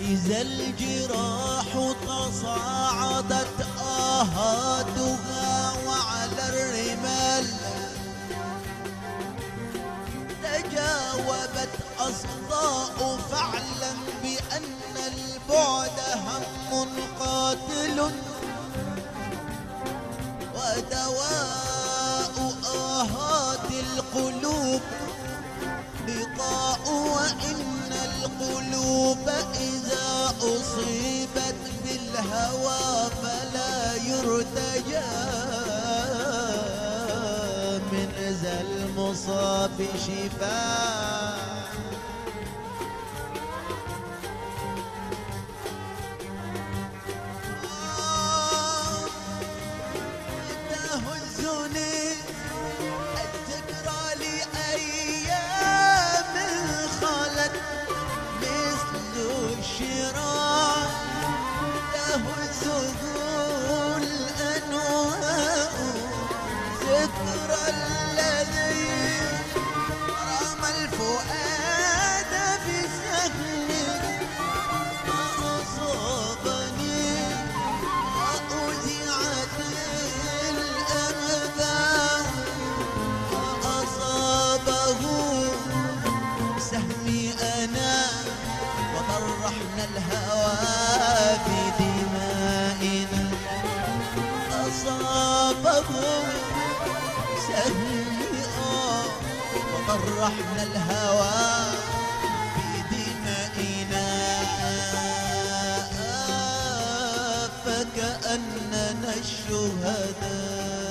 إذا الجراح تصاعدت آهاتها وعلى الرمال تجاوبت أصداء فعل البعد هم قاتل ودواء آهات القلوب لقاء وإن القلوب إذا أصيبت بالهوى فلا يرتجى. من ذا المصاب شفاء. জীবনে سهمي آه وطرحنا الهوى في دمائنا فكأننا الشهداء.